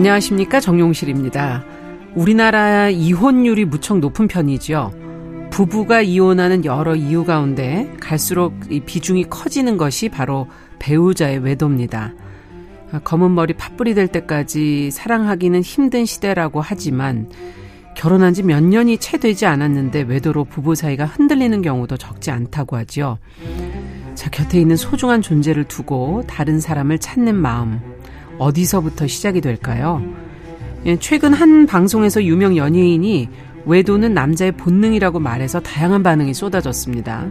안녕하십니까 정용실입니다. 우리나라 이혼율이 무척 높은 편이죠. 부부가 이혼하는 여러 이유 가운데 갈수록 이 비중이 커지는 것이 바로 배우자의 외도입니다. 검은 머리 팥불이 될 때까지 사랑하기는 힘든 시대라고 하지만 결혼한 지 몇 년이 채 되지 않았는데 외도로 부부 사이가 흔들리는 경우도 적지 않다고 하지요. 자, 곁에 있는 소중한 존재를 두고 다른 사람을 찾는 마음. 어디서부터 시작이 될까요? 예, 최근 한 방송에서 유명 연예인이 외도는 남자의 본능이라고 말해서 다양한 반응이 쏟아졌습니다.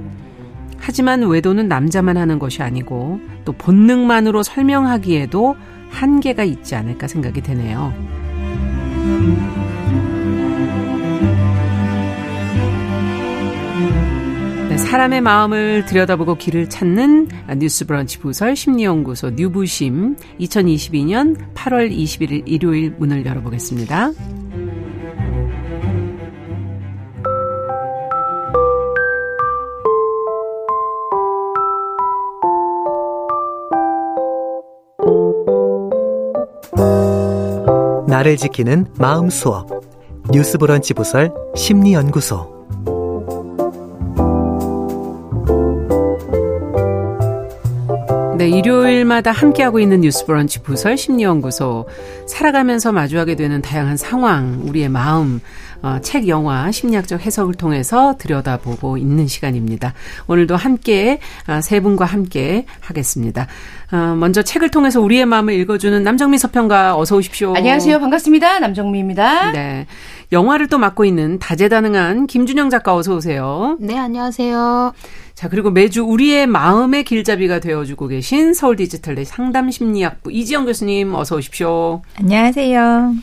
하지만 외도는 남자만 하는 것이 아니고 또 본능만으로 설명하기에도 한계가 있지 않을까 생각이 되네요. 사람의 마음을 들여다보고 길을 찾는 뉴스 브런치 부설 심리연구소 뉴부심 2022년 8월 21일 일요일 문을 열어보겠습니다. 나를 지키는 마음 수업 뉴스 브런치 부설 심리연구소 일요일마다 함께하고 있는 뉴스 브런치 부설 심리연구소. 살아가면서 마주하게 되는 다양한 상황, 우리의 마음, 어, 책, 영화, 심리학적 해석을 통해서 들여다보고 있는 시간입니다. 오늘도 함께, 어, 세 분과 함께 하겠습니다. 어, 먼저 책을 통해서 우리의 마음을 읽어주는 남정미 서평가 어서 오십시오. 안녕하세요. 반갑습니다. 남정미입니다. 네. 영화를 또 맡고 있는 다재다능한 김준영 작가 어서 오세요. 네, 안녕하세요. 자, 그리고 매주 우리의 마음의 길잡이가 되어주고 계신 서울 디지털대 상담 심리학부 이지영 교수님 어서 오십시오. 안녕하세요.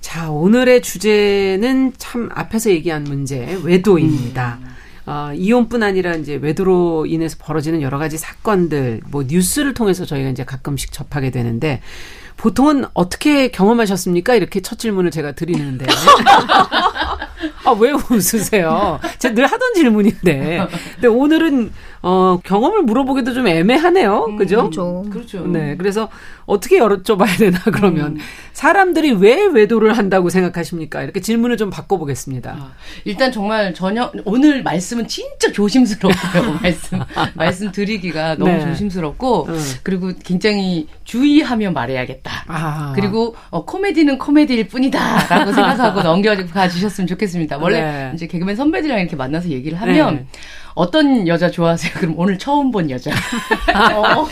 자, 오늘의 주제는 참 앞에서 얘기한 문제, 외도입니다. 음. 어, 이혼뿐 아니라 이제 외도로 인해서 벌어지는 여러 가지 사건들, 뭐 뉴스를 통해서 저희가 이제 가끔씩 접하게 되는데, 보통은 어떻게 경험하셨습니까? 이렇게 첫 질문을 제가 드리는데. 아, 왜 웃으세요? 제가 늘 하던 질문인데. 근데 오늘은, 어, 경험을 물어보기도 좀 애매하네요. 음, 그죠? 그렇죠. 그렇죠. 네. 그래서 어떻게 여쭤봐야 되나, 그러면. 음. 사람들이 왜 외도를 한다고 생각하십니까? 이렇게 질문을 좀 바꿔보겠습니다. 아, 일단 정말 전혀, 오늘 말씀은 진짜 조심스러워요. 말씀, 말씀 드리기가 너무 네. 조심스럽고, 음. 그리고 굉장히 주의하며 말해야겠다. 아. 그리고, 어, 코미디는 코미디일 뿐이다. 라고 생각하고 넘겨가 주셨으면 좋겠습니다. 원래 네. 이제 개그맨 선배들이랑 이렇게 만나서 얘기를 하면, 네. 어떤 여자 좋아하세요? 그럼 오늘 처음 본 여자. 어,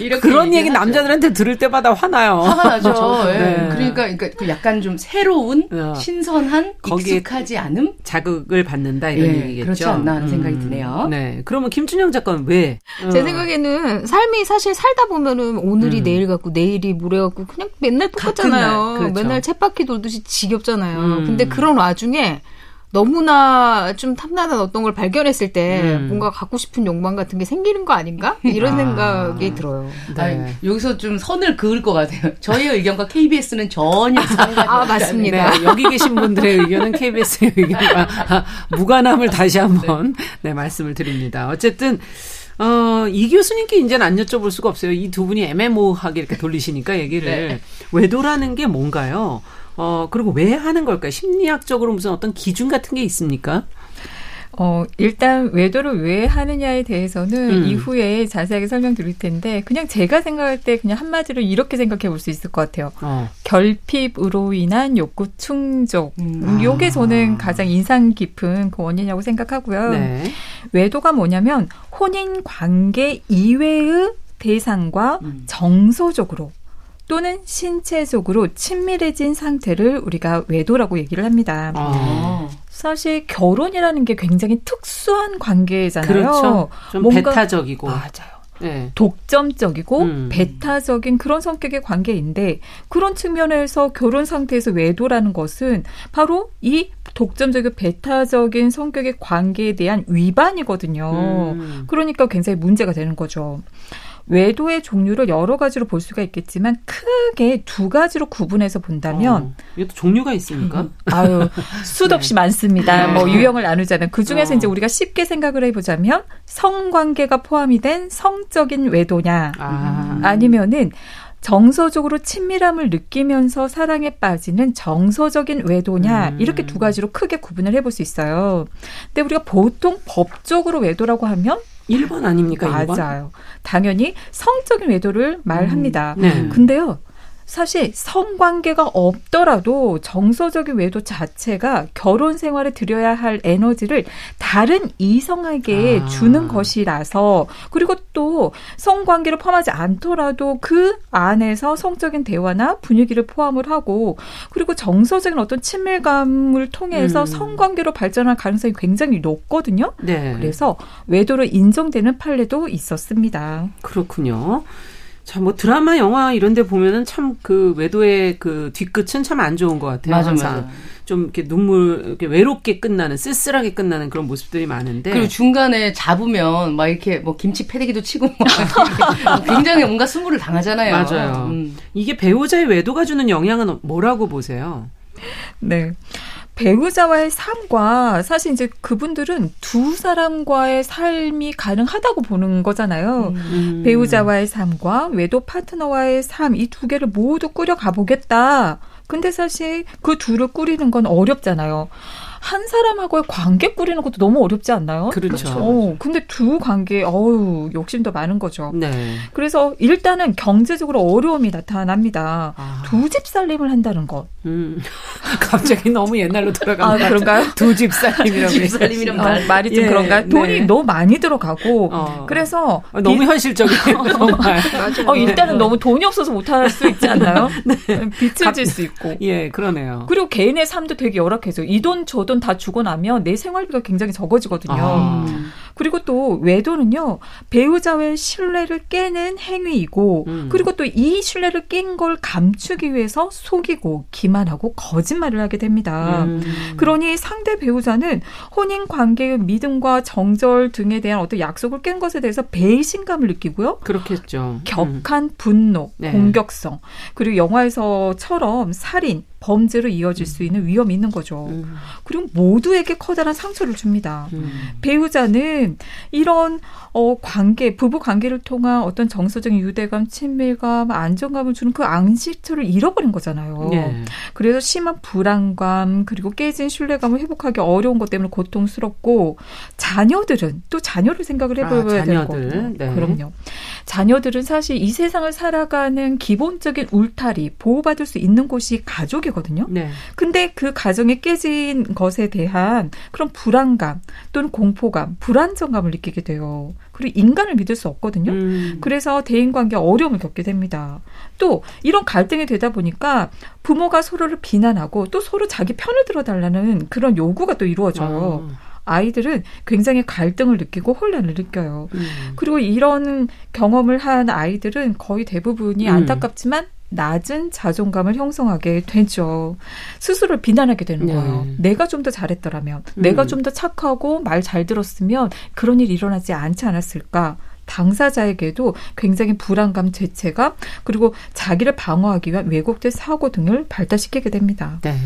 이렇게 그런 얘기 남자들한테 들을 때마다 화나요. 화가 나죠. 네. 네. 그러니까, 그러니까 그 약간 좀 새로운, 어. 신선한, 익숙하지 않음? 자극을 받는다 이런 네, 얘기겠죠. 그렇지 않나 하는 음. 생각이 드네요. 네. 그러면 김준영 작가는 왜? 제 어. 생각에는 삶이 사실 살다 보면은 오늘이 음. 내일 같고 내일이 모레 같고 그냥 맨날 똑같잖아요. 그렇죠. 맨날 쳇바퀴 돌듯이 지겹잖아요. 음. 근데 그런 와중에 너무나 좀 탐나는 어떤 걸 발견했을 때 음. 뭔가 갖고 싶은 욕망 같은 게 생기는 거 아닌가? 이런 아. 생각이 들어요. 네. 아니, 여기서 좀 선을 그을 것 같아요. 저희 의견과 KBS는 전혀 상관이 아, 맞습니다. 네, 여기 계신 분들의 의견은 KBS의 의견과 무관함을 다시 한번 네, 말씀을 드립니다. 어쨌든 어, 이 교수님께 이제는 안 여쭤볼 수가 없어요. 이 두 분이 애매모호하게 이렇게 돌리시니까 얘기를. 네. 외도라는 게 뭔가요? 어, 그리고 왜 하는 걸까요? 심리학적으로 무슨 어떤 기준 같은 게 있습니까? 어, 일단 외도를 왜 하느냐에 대해서는 음. 이후에 자세하게 설명드릴 텐데 그냥 제가 생각할 때 그냥 한마디로 이렇게 생각해 볼 수 있을 것 같아요. 어. 결핍으로 인한 욕구 충족. 음. 요게 저는 가장 인상 깊은 그 원인이라고 생각하고요. 네. 외도가 뭐냐면 혼인 관계 이외의 대상과 음. 정서적으로 또는 신체적으로 친밀해진 상태를 우리가 외도라고 얘기를 합니다. 아. 사실 결혼이라는 게 굉장히 특수한 관계잖아요. 그렇죠. 좀 뭔가, 배타적이고. 맞아요. 네. 독점적이고 음. 배타적인 그런 성격의 관계인데 그런 측면에서 결혼 상태에서 외도라는 것은 바로 이 독점적이고 배타적인 성격의 관계에 대한 위반이거든요. 음. 그러니까 굉장히 문제가 되는 거죠. 외도의 종류를 여러 가지로 볼 수가 있겠지만 크게 두 가지로 구분해서 본다면 어, 이것도 종류가 있습니까? 음, 아유 수없이 네. 많습니다. 네. 뭐 유형을 나누자면 그 중에서 어. 이제 우리가 쉽게 생각을 해보자면 성관계가 포함이 된 성적인 외도냐 아. 아니면은 정서적으로 친밀함을 느끼면서 사랑에 빠지는 정서적인 외도냐 음. 이렇게 두 가지로 크게 구분을 해볼 수 있어요. 근데 우리가 보통 법적으로 외도라고 하면 1번 아닙니까? 맞아요. 1번? 당연히 성적인 외도를 말합니다. 음. 네. 근데요. 사실 성관계가 없더라도 정서적인 외도 자체가 결혼 생활에 들여야 할 에너지를 다른 이성에게 아. 주는 것이라서 그리고 또 성관계를 포함하지 않더라도 그 안에서 성적인 대화나 분위기를 포함을 하고 그리고 정서적인 어떤 친밀감을 통해서 음. 성관계로 발전할 가능성이 굉장히 높거든요. 네. 그래서 외도로 인정되는 판례도 있었습니다. 그렇군요. 자, 뭐 드라마, 영화 이런 데 보면은 참 그 외도의 그 뒤끝은 참 안 좋은 것 같아요. 맞아, 항상. 맞아. 좀 이렇게 눈물, 이렇게 외롭게 끝나는, 쓸쓸하게 끝나는 그런 모습들이 많은데. 그리고 중간에 잡으면 막 이렇게 뭐 김치 패대기도 치고 굉장히 뭔가 승부를 당하잖아요. 맞아요. 음. 이게 배우자의 외도가 주는 영향은 뭐라고 보세요? 네. 배우자와의 삶과 사실 이제 그분들은 두 사람과의 삶이 가능하다고 보는 거잖아요. 음. 배우자와의 삶과 외도 파트너와의 삶 이 두 개를 모두 꾸려 가 보겠다. 근데 사실 그 둘을 꾸리는 건 어렵잖아요. 한 사람하고의 관계 꾸리는 것도 너무 어렵지 않나요? 그렇죠. 어, 근데 두 관계, 어우, 욕심도 많은 거죠. 네. 그래서 일단은 경제적으로 어려움이 나타납니다. 아. 두집 살림을 한다는 것. 음. 갑자기 너무 옛날로 돌아간 아, 그런가요? 두집 살림이라고. 집 살림이란 말. 어, 말이 좀 예, 그런가? 네. 돈이 너무 많이 들어가고. 어. 그래서. 어, 너무 빚... 현실적이에요, 정말. 어, 일단은 네. 너무 돈이 없어서 못할 수 있지 않나요? 네. 빚을 질 수 있고. 예, 그러네요. 그리고 개인의 삶도 되게 열악해서 이 돈 저돈 다 주고 나면 내 생활비가 굉장히 적어지거든요. 아. 그리고 또 외도는요 배우자의 신뢰를 깨는 행위이고 음. 그리고 또 이 신뢰를 깬 걸 감추기 위해서 속이고 기만하고 거짓말을 하게 됩니다. 음. 그러니 상대 배우자는 혼인 관계의 믿음과 정절 등에 대한 어떤 약속을 깬 것에 대해서 배신감을 느끼고요. 그렇겠죠. 격한 음. 분노, 네. 공격성 그리고 영화에서처럼 살인 범죄로 이어질 수 있는 위험이 있는 거죠. 음. 그리고 모두에게 커다란 상처를 줍니다. 음. 배우자는 이런 어 관계, 부부 관계를 통한 어떤 정서적인 유대감, 친밀감, 안정감을 주는 그 안식처를 잃어버린 거잖아요. 네. 그래서 심한 불안감 그리고 깨진 신뢰감을 회복하기 어려운 것 때문에 고통스럽고 자녀들은 또 자녀를 생각을 해봐야 아, 될 거고. 네. 그럼요. 자녀들은 사실 이 세상을 살아가는 기본적인 울타리 보호받을 수 있는 곳이 가족이 거든요. 네. 근데 그 가정이 깨진 것에 대한 그런 불안감 또는 공포감, 불안정감을 느끼게 돼요. 그리고 인간을 믿을 수 없거든요. 음. 그래서 대인 관계 어려움을 겪게 됩니다. 또 이런 갈등이 되다 보니까 부모가 서로를 비난하고 또 서로 자기 편을 들어달라는 그런 요구가 또 이루어져요. 아. 아이들은 굉장히 갈등을 느끼고 혼란을 느껴요. 음. 그리고 이런 경험을 한 아이들은 거의 대부분이 음. 안타깝지만 낮은 자존감을 형성하게 되죠. 스스로를 비난하게 되는 네. 거예요. 내가 좀 더 잘했더라면, 음. 내가 좀 더 착하고 말 잘 들었으면 그런 일이 일어나지 않지 않았을까. 당사자에게도 굉장히 불안감, 죄책감, 그리고 자기를 방어하기 위한 왜곡된 사고 등을 발달시키게 됩니다. 네.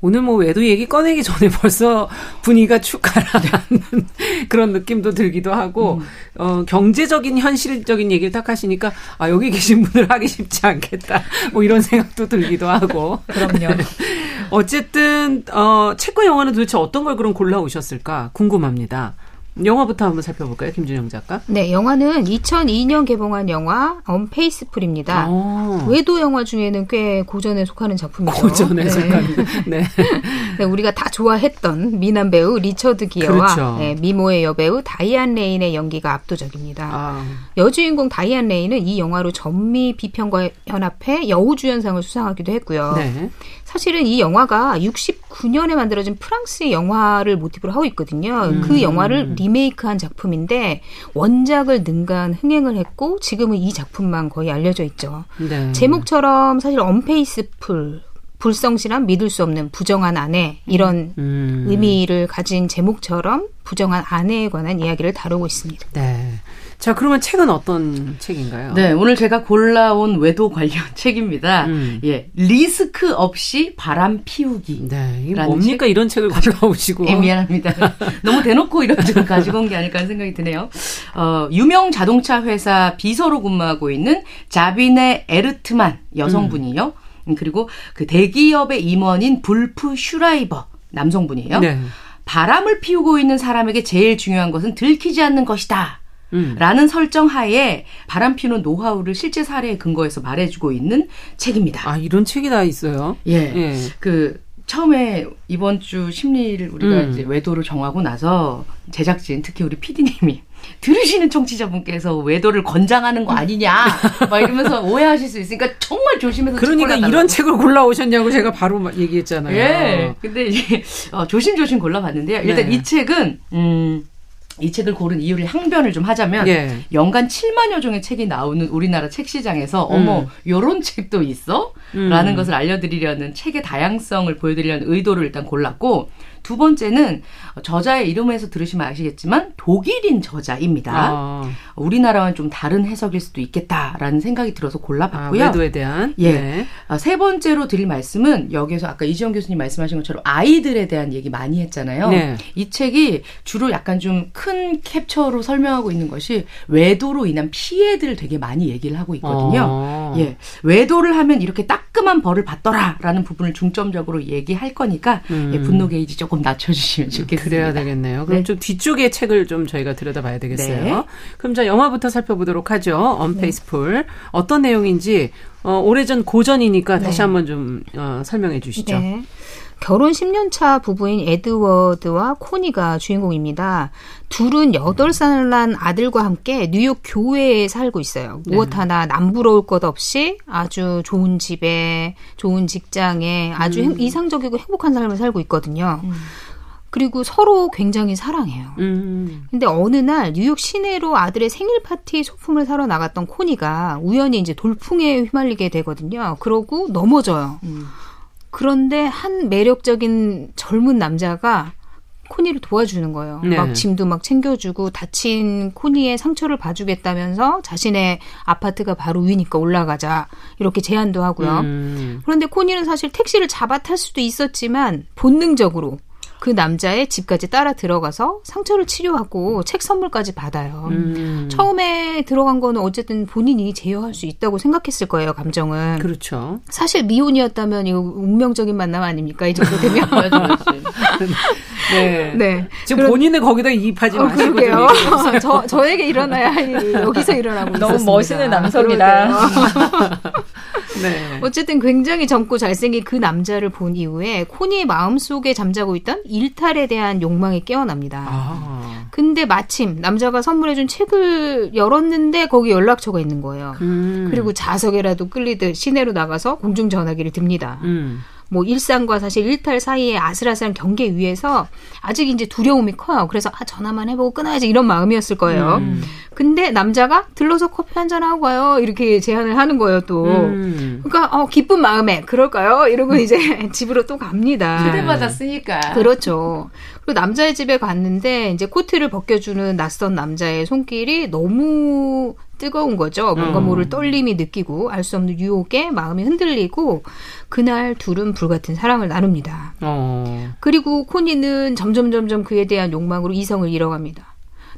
오늘 뭐 외도 얘기 꺼내기 전에 벌써 분위기가 축 가라앉는 그런 느낌도 들기도 하고, 음. 어, 경제적인, 현실적인 얘기를 딱 하시니까, 아, 여기 계신 분을 하기 쉽지 않겠다. 뭐 이런 생각도 들기도 하고. 그럼요. 어쨌든, 어, 책과 영화는 도대체 어떤 걸 그럼 골라 오셨을까 궁금합니다. 영화부터 한번 살펴볼까요, 김준영 작가? 네, 영화는 2002년 개봉한 영화 언페이스풀입니다. 아. 외도 영화 중에는 꽤 고전에 속하는 작품이죠. 고전에 네. 속하는. 네. 네. 우리가 다 좋아했던 미남 배우 리처드 기어와 그렇죠. 네, 미모의 여배우 다이안 레인의 연기가 압도적입니다. 아. 여주인공 다이안 레인은 이 영화로 전미 비평가 연합회 여우주연상을 수상하기도 했고요. 네. 사실은 이 영화가 69년에 만들어진 프랑스의 영화를 모티브로 하고 있거든요. 음. 그 영화를 리메이크한 작품인데 원작을 능가한 흥행을 했고 지금은 이 작품만 거의 알려져 있죠. 네. 제목처럼 사실 언페이스풀 불성실한 믿을 수 없는 부정한 아내 이런 음. 의미를 가진 제목처럼 부정한 아내에 관한 이야기를 다루고 있습니다. 네. 자, 그러면 책은 어떤 책인가요? 네, 오늘 제가 골라온 외도 관련 책입니다. 음. 예, 리스크 없이 바람 피우기. 네, 이게 뭡니까 책? 이런 책을 골라오시고. 예, 미안합니다. 너무 대놓고 이런 책을 가지고 온 게 아닐까 하는 생각이 드네요. 어, 유명 자동차 회사 비서로 근무하고 있는 자비네 에르트만 여성분이요. 음. 그리고 그 대기업의 임원인 불프 슈라이버 남성분이에요. 네. 바람을 피우고 있는 사람에게 제일 중요한 것은 들키지 않는 것이다. 음. 라는 설정 하에 바람 피우는 노하우를 실제 사례에 근거해서 말해주고 있는 책입니다. 아, 이런 책이 다 있어요? 예. 예. 그, 처음에 이번 주 심리를 우리가 음. 이제 외도를 정하고 나서 제작진, 특히 우리 PD님이 들으시는 청취자분께서 외도를 권장하는 거 아니냐 막 이러면서 오해하실 수 있으니까 정말 조심해서 그러니까 이런 책을 골라 오셨냐고 제가 바로 얘기했잖아요. 예. 근데 이제 어, 조심조심 골라봤는데요. 일단 네. 이 책은 음. 이 책을 고른 이유를 항변을 좀 하자면 예. 연간 7만여 종의 책이 나오는 우리나라 책 시장에서 음. 어머 요런 책도 있어? 음. 라는 것을 알려드리려는 책의 다양성을 보여드리려는 의도를 일단 골랐고 두 번째는 저자의 이름에서 들으시면 아시겠지만 독일인 저자입니다. 아. 우리나라와는 좀 다른 해석일 수도 있겠다라는 생각이 들어서 골라봤고요. 아, 외도에 대한. 예. 네. 아, 세 번째로 드릴 말씀은 여기서 아까 이지영 교수님 말씀하신 것처럼 아이들에 대한 얘기 많이 했잖아요. 네. 이 책이 주로 약간 좀 큰 캡처로 설명하고 있는 것이 외도로 인한 피해들을 되게 많이 얘기를 하고 있거든요. 어. 예. 외도를 하면 이렇게 따끔한 벌을 받더라라는 부분을 중점적으로 얘기할 거니까 음. 예, 분노 게이지 조금 낮춰주시면 좋겠습니다. 그래야 되겠네요. 그럼 네. 좀 뒤쪽의 책을 좀 저희가 들여다봐야 되겠어요. 네. 그럼 자 영화부터 살펴보도록 하죠. 언페이스풀 네. 어떤 내용인지 어, 오래전 고전이니까 다시 네. 한번 좀 어, 설명해 주시죠. 네. 결혼 10년 차 부부인 에드워드와 코니가 주인공입니다. 둘은 8살 난 아들과 함께 뉴욕 교회에 살고 있어요. 무엇 네. 하나 남부러울 것 없이 아주 좋은 집에, 좋은 직장에 아주 음. 이상적이고 행복한 삶을 살고 있거든요. 음. 그리고 서로 굉장히 사랑해요. 음. 근데 어느 날 뉴욕 시내로 아들의 생일 파티 소품을 사러 나갔던 코니가 우연히 이제 돌풍에 휘말리게 되거든요. 그러고 넘어져요. 음. 그런데 한 매력적인 젊은 남자가 코니를 도와주는 거예요. 네. 막 짐도 막 챙겨주고 다친 코니의 상처를 봐주겠다면서 자신의 아파트가 바로 위니까 올라가자 이렇게 제안도 하고요. 음. 그런데 코니는 사실 택시를 잡아 탈 수도 있었지만 본능적으로 그 남자의 집까지 따라 들어가서 상처를 치료하고 책 선물까지 받아요. 음. 처음에 들어간 거는 어쨌든 본인이 제어할 수 있다고 생각했을 거예요, 감정은. 그렇죠. 사실 미혼이었다면 이거 운명적인 만남 아닙니까? 이 정도 되면. 네. 네. 지금 그런, 본인은 거기다 이입하지 어, 마시고 그러게요. 저 저에게 일어나야 여기서 일어나고 너무 있었습니다. 멋있는 남성이다. 네. 어쨌든 굉장히 젊고 잘생긴 그 남자를 본 이후에 코니의 마음속에 잠자고 있던 일탈에 대한 욕망이 깨어납니다. 아. 근데 마침 남자가 선물해준 책을 열었는데 거기 연락처가 있는 거예요. 음. 그리고 자석에라도 끌리듯 시내로 나가서 공중전화기를 듭니다. 음. 뭐 일상과 사실 일탈 사이의 아슬아슬한 경계 위에서 아직 이제 두려움이 커요. 그래서 아 전화만 해보고 끊어야지 이런 마음이었을 거예요. 음. 근데 남자가 들러서 커피 한 잔 하고 가요 이렇게 제안을 하는 거예요 또. 음. 그러니까 어 기쁜 마음에 그럴까요? 이러고 이제 집으로 또 갑니다. 초대받았으니까. 그렇죠. 그리고 남자의 집에 갔는데 이제 코트를 벗겨주는 낯선 남자의 손길이 너무 뜨거운 거죠. 뭔가 음. 모를 떨림이 느끼고 알 수 없는 유혹에 마음이 흔들리고 그날 둘은 불같은 사랑을 나눕니다. 어. 그리고 코니는 점점 점점 그에 대한 욕망으로 이성을 잃어갑니다.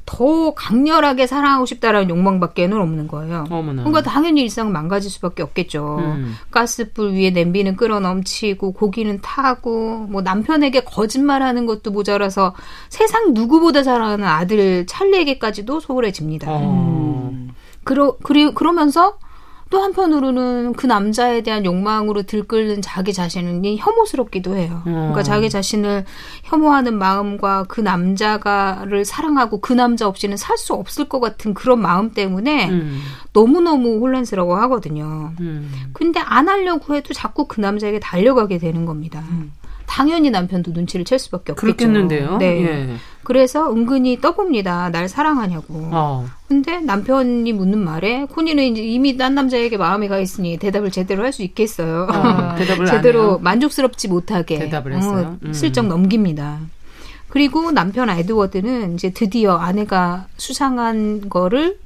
더 강렬하게 사랑하고 싶다라는 욕망밖에는 없는 거예요. 어머나. 그러니까 당연히 일상은 망가질 수밖에 없겠죠. 음. 가스불 위에 냄비는 끓어 넘치고 고기는 타고 뭐 남편에게 거짓말하는 것도 모자라서 세상 누구보다 사랑하는 아들 찰리에게까지도 소홀해집니다. 어. 음. 그러 그리 그러면서 또 한편으로는 그 남자에 대한 욕망으로 들끓는 자기 자신이 혐오스럽기도 해요. 음. 그러니까 자기 자신을 혐오하는 마음과 그 남자가를 사랑하고 그 남자 없이는 살 수 없을 것 같은 그런 마음 때문에 음. 너무너무 혼란스러워 하거든요. 음. 근데 안 하려고 해도 자꾸 그 남자에게 달려가게 되는 겁니다. 음. 당연히 남편도 눈치를 챌 수밖에 없겠죠. 그렇겠는데요. 네. 예. 그래서 은근히 떠봅니다. 날 사랑하냐고. 어. 근데 남편이 묻는 말에 코니는 이제 이미 딴 남자에게 마음이 가 있으니 대답을 제대로 할 수 있겠어요. 어, 대답을 제대로 만족스럽지 못하게 대답을 했어요. 어, 슬쩍 넘깁니다. 그리고 남편 에드워드는 이제 드디어 아내가 수상한 거를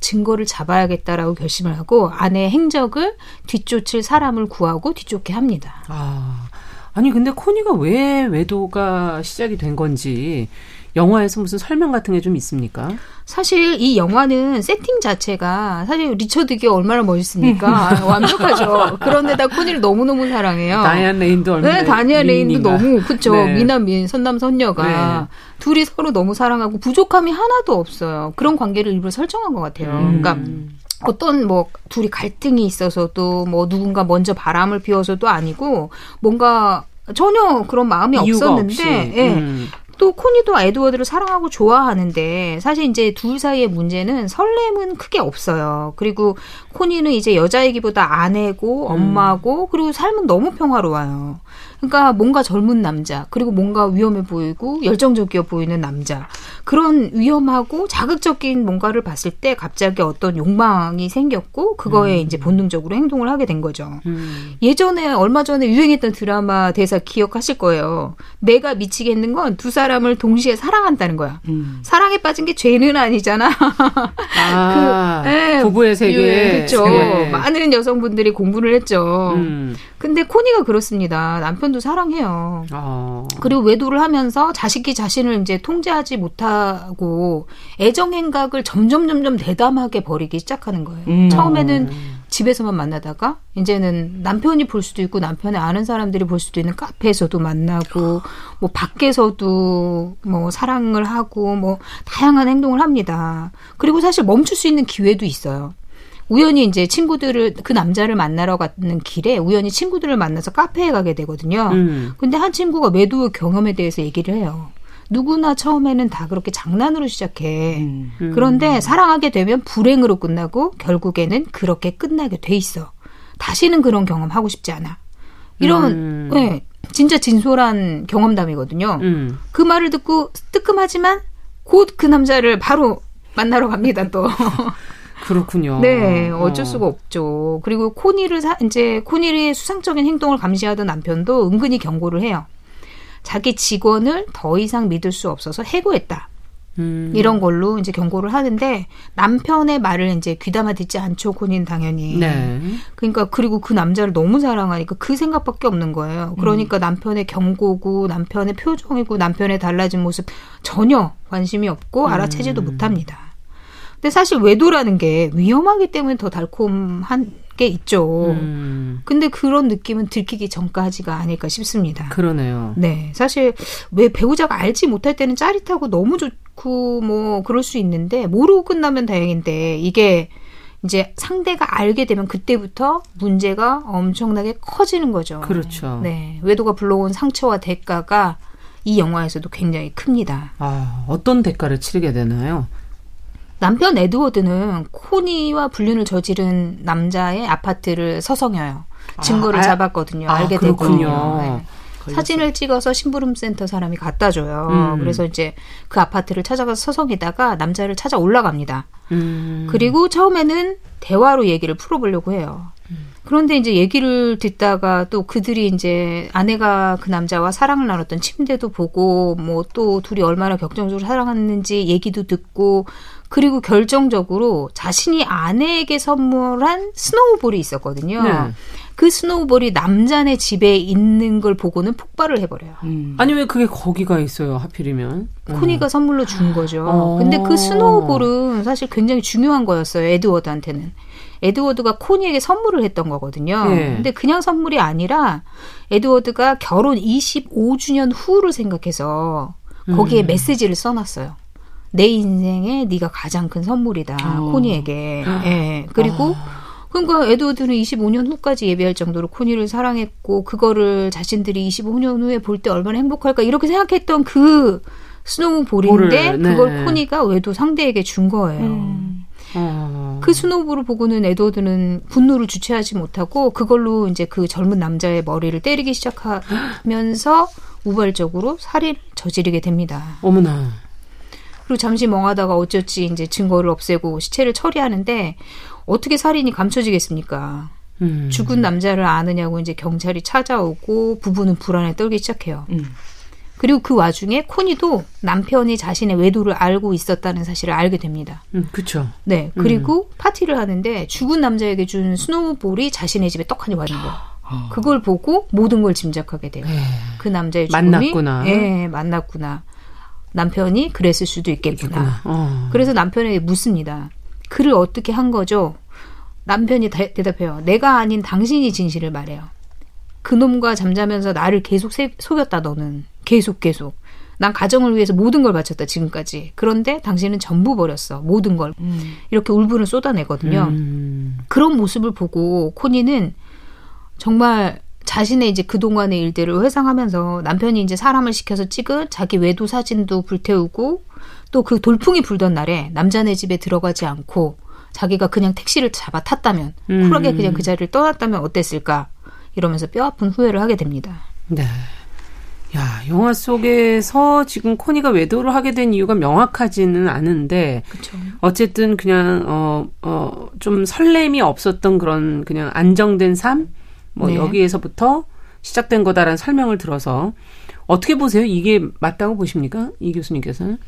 증거를 잡아야겠다라고 결심을 하고 아내의 행적을 뒤쫓을 사람을 구하고 뒤쫓게 합니다. 아. 아니 근데 코니가 왜 외도가 시작이 된 건지 영화에서 무슨 설명 같은 게 좀 있습니까? 사실 이 영화는 세팅 자체가 사실 리처드 기어 얼마나 멋있습니까? 완벽하죠. 그런데다 코니를 너무너무 사랑해요. 다이안 레인도 얼마나 네, 다이안 레인도 너무 그쵸. 네. 미남민 선남 선녀가 네. 둘이 서로 너무 사랑하고 부족함이 하나도 없어요. 그런 관계를 일부러 설정한 것 같아요. 음. 그러니까 어떤 뭐 둘이 갈등이 있어서도 뭐 누군가 먼저 바람을 피워서도 아니고 뭔가 전혀 그런 마음이 없었는데 예. 음. 또 코니도 에드워드를 사랑하고 좋아하는데 사실 이제 둘 사이의 문제는 설렘은 크게 없어요. 그리고 코니는 이제 여자 얘기보다 아내고 엄마고 그리고 삶은 너무 평화로워요. 그러니까 뭔가 젊은 남자, 그리고 뭔가 위험해 보이고 열정적이어 보이는 남자. 그런 위험하고 자극적인 뭔가를 봤을 때 갑자기 어떤 욕망이 생겼고 그거에 음. 이제 본능적으로 행동을 하게 된 거죠. 음. 예전에 얼마 전에 유행했던 드라마 대사 기억하실 거예요. 내가 미치겠는 건 두 사람을 동시에 사랑한다는 거야. 음. 사랑에 빠진 게 죄는 아니잖아. 아, 그, 네, 부부의 세계. 그렇죠. 네. 많은 여성분들이 공부를 했죠. 음. 근데 코니가 그렇습니다. 남편 도 사랑해요. 어. 그리고 외도를 하면서 자식이 자신을 이제 통제하지 못하고 애정 행각을 점점 점점 대담하게 버리기 시작하는 거예요. 음. 처음에는 집에서만 만나다가 이제는 남편이 볼 수도 있고 남편의 아는 사람들이 볼 수도 있는 카페에서도 만나고 뭐 밖에서도 뭐 사랑을 하고 뭐 다양한 행동을 합니다. 그리고 사실 멈출 수 있는 기회도 있어요. 우연히 이제 친구들을 그 남자를 만나러 가는 길에 우연히 친구들을 만나서 카페에 가게 되거든요. 음. 근데 한 친구가 매도 경험에 대해서 얘기를 해요. 누구나 처음에는 다 그렇게 장난으로 시작해. 음. 그런데 사랑하게 되면 불행으로 끝나고 결국에는 그렇게 끝나게 돼 있어. 다시는 그런 경험 하고 싶지 않아. 이런 음. 네, 진짜 진솔한 경험담이거든요. 음. 그 말을 듣고 뜨끔하지만 곧 그 남자를 바로 만나러 갑니다 또. 그렇군요. 네, 어쩔 어. 수가 없죠. 그리고 코니를 사, 이제 코니의 수상적인 행동을 감시하던 남편도 은근히 경고를 해요. 자기 직원을 더 이상 믿을 수 없어서 해고했다. 음. 이런 걸로 이제 경고를 하는데 남편의 말을 이제 귀담아 듣지 않죠 코니는 당연히. 네. 그러니까 그리고 그 남자를 너무 사랑하니까 그 생각밖에 없는 거예요. 그러니까 음. 남편의 경고고 남편의 표정이고 남편의 달라진 모습 전혀 관심이 없고 알아채지도 음. 못합니다. 근데 사실 외도라는 게 위험하기 때문에 더 달콤한 게 있죠. 음. 근데 그런 느낌은 들키기 전까지가 아닐까 싶습니다. 그러네요. 네. 사실 왜 배우자가 알지 못할 때는 짜릿하고 너무 좋고 뭐 그럴 수 있는데 모르고 끝나면 다행인데 이게 이제 상대가 알게 되면 그때부터 문제가 엄청나게 커지는 거죠. 그렇죠. 네. 외도가 불러온 상처와 대가가 이 영화에서도 굉장히 큽니다. 아, 어떤 대가를 치르게 되나요? 남편 에드워드는 코니와 불륜을 저지른 남자의 아파트를 서성여요. 증거를 아, 잡았거든요. 아, 알게 되군요. 네. 사진을 찍어서 심부름 센터 사람이 갖다 줘요. 음. 그래서 이제 그 아파트를 찾아가서 서성이다가 남자를 찾아 올라갑니다. 음. 그리고 처음에는 대화로 얘기를 풀어보려고 해요. 그런데 이제 얘기를 듣다가 또 그들이 이제 아내가 그 남자와 사랑을 나눴던 침대도 보고 뭐 또 둘이 얼마나 격정적으로 사랑했는지 얘기도 듣고 그리고 결정적으로 자신이 아내에게 선물한 스노우볼이 있었거든요. 네. 그 스노우볼이 남자네 집에 있는 걸 보고는 폭발을 해버려요. 음. 아니 왜 그게 거기가 있어요 하필이면? 코니가 음. 선물로 준 거죠. 어. 근데 그 스노우볼은 사실 굉장히 중요한 거였어요 에드워드한테는. 에드워드가 코니에게 선물을 했던 거거든요. 네. 근데 그냥 선물이 아니라 에드워드가 결혼 25주년 후를 생각해서 거기에 음. 메시지를 써놨어요. 내 인생에 네가 가장 큰 선물이다. 어. 코니에게. 예. 네. 그리고 아. 그러니까 에드워드는 25년 후까지 예비할 정도로 코니를 사랑했고 그거를 자신들이 25년 후에 볼 때 얼마나 행복할까 이렇게 생각했던 그 스노우볼인데 네. 그걸 코니가 외도 상대에게 준 거예요. 음. 어. 그 스노우볼을 보고는 에드워드는 분노를 주체하지 못하고 그걸로 이제 그 젊은 남자의 머리를 때리기 시작하면서 우발적으로 살인 저지르게 됩니다. 어머나. 그리고 잠시 멍하다가 어쩌지 이제 증거를 없애고 시체를 처리하는데 어떻게 살인이 감춰지겠습니까? 음. 죽은 남자를 아느냐고 이제 경찰이 찾아오고 부부는 불안에 떨기 시작해요. 음. 그리고 그 와중에 코니도 남편이 자신의 외도를 알고 있었다는 사실을 알게 됩니다. 음, 그렇죠. 네. 그리고 음. 파티를 하는데 죽은 남자에게 준 스노우볼이 자신의 집에 떡하니 와 있는 거예요. 어. 그걸 보고 모든 걸 짐작하게 돼요. 에이. 네. 그 남자의 죽음이 만났구나. 예, 만났구나. 남편이 그랬을 수도 있겠구나. 어. 그래서 남편에게 묻습니다. 그를 어떻게 한 거죠? 남편이 대, 대답해요. 내가 아닌 당신이 진실을 말해요. 그놈과 잠자면서 나를 계속 세, 속였다 너는. 계속 계속. 난 가정을 위해서 모든 걸 바쳤다 지금까지. 그런데 당신은 전부 버렸어 모든 걸. 음. 이렇게 울분을 쏟아내거든요. 음. 그런 모습을 보고 코니는 정말 자신의 이제 그동안의 일들을 회상하면서 남편이 이제 사람을 시켜서 찍은 자기 외도 사진도 불태우고 또 그 돌풍이 불던 날에 남자네 집에 들어가지 않고 자기가 그냥 택시를 잡아 탔다면 음. 쿨하게 그냥 그 자리를 떠났다면 어땠을까 이러면서 뼈 아픈 후회를 하게 됩니다. 네. 야, 영화 속에서 지금 코니가 외도를 하게 된 이유가 명확하지는 않은데 그쵸. 어쨌든 그냥 어 어 좀 설렘이 없었던 그런 그냥 안정된 삶 뭐 네. 여기에서부터 시작된 거다라는 설명을 들어서 어떻게 보세요? 이게 맞다고 보십니까? 이 교수님께서는?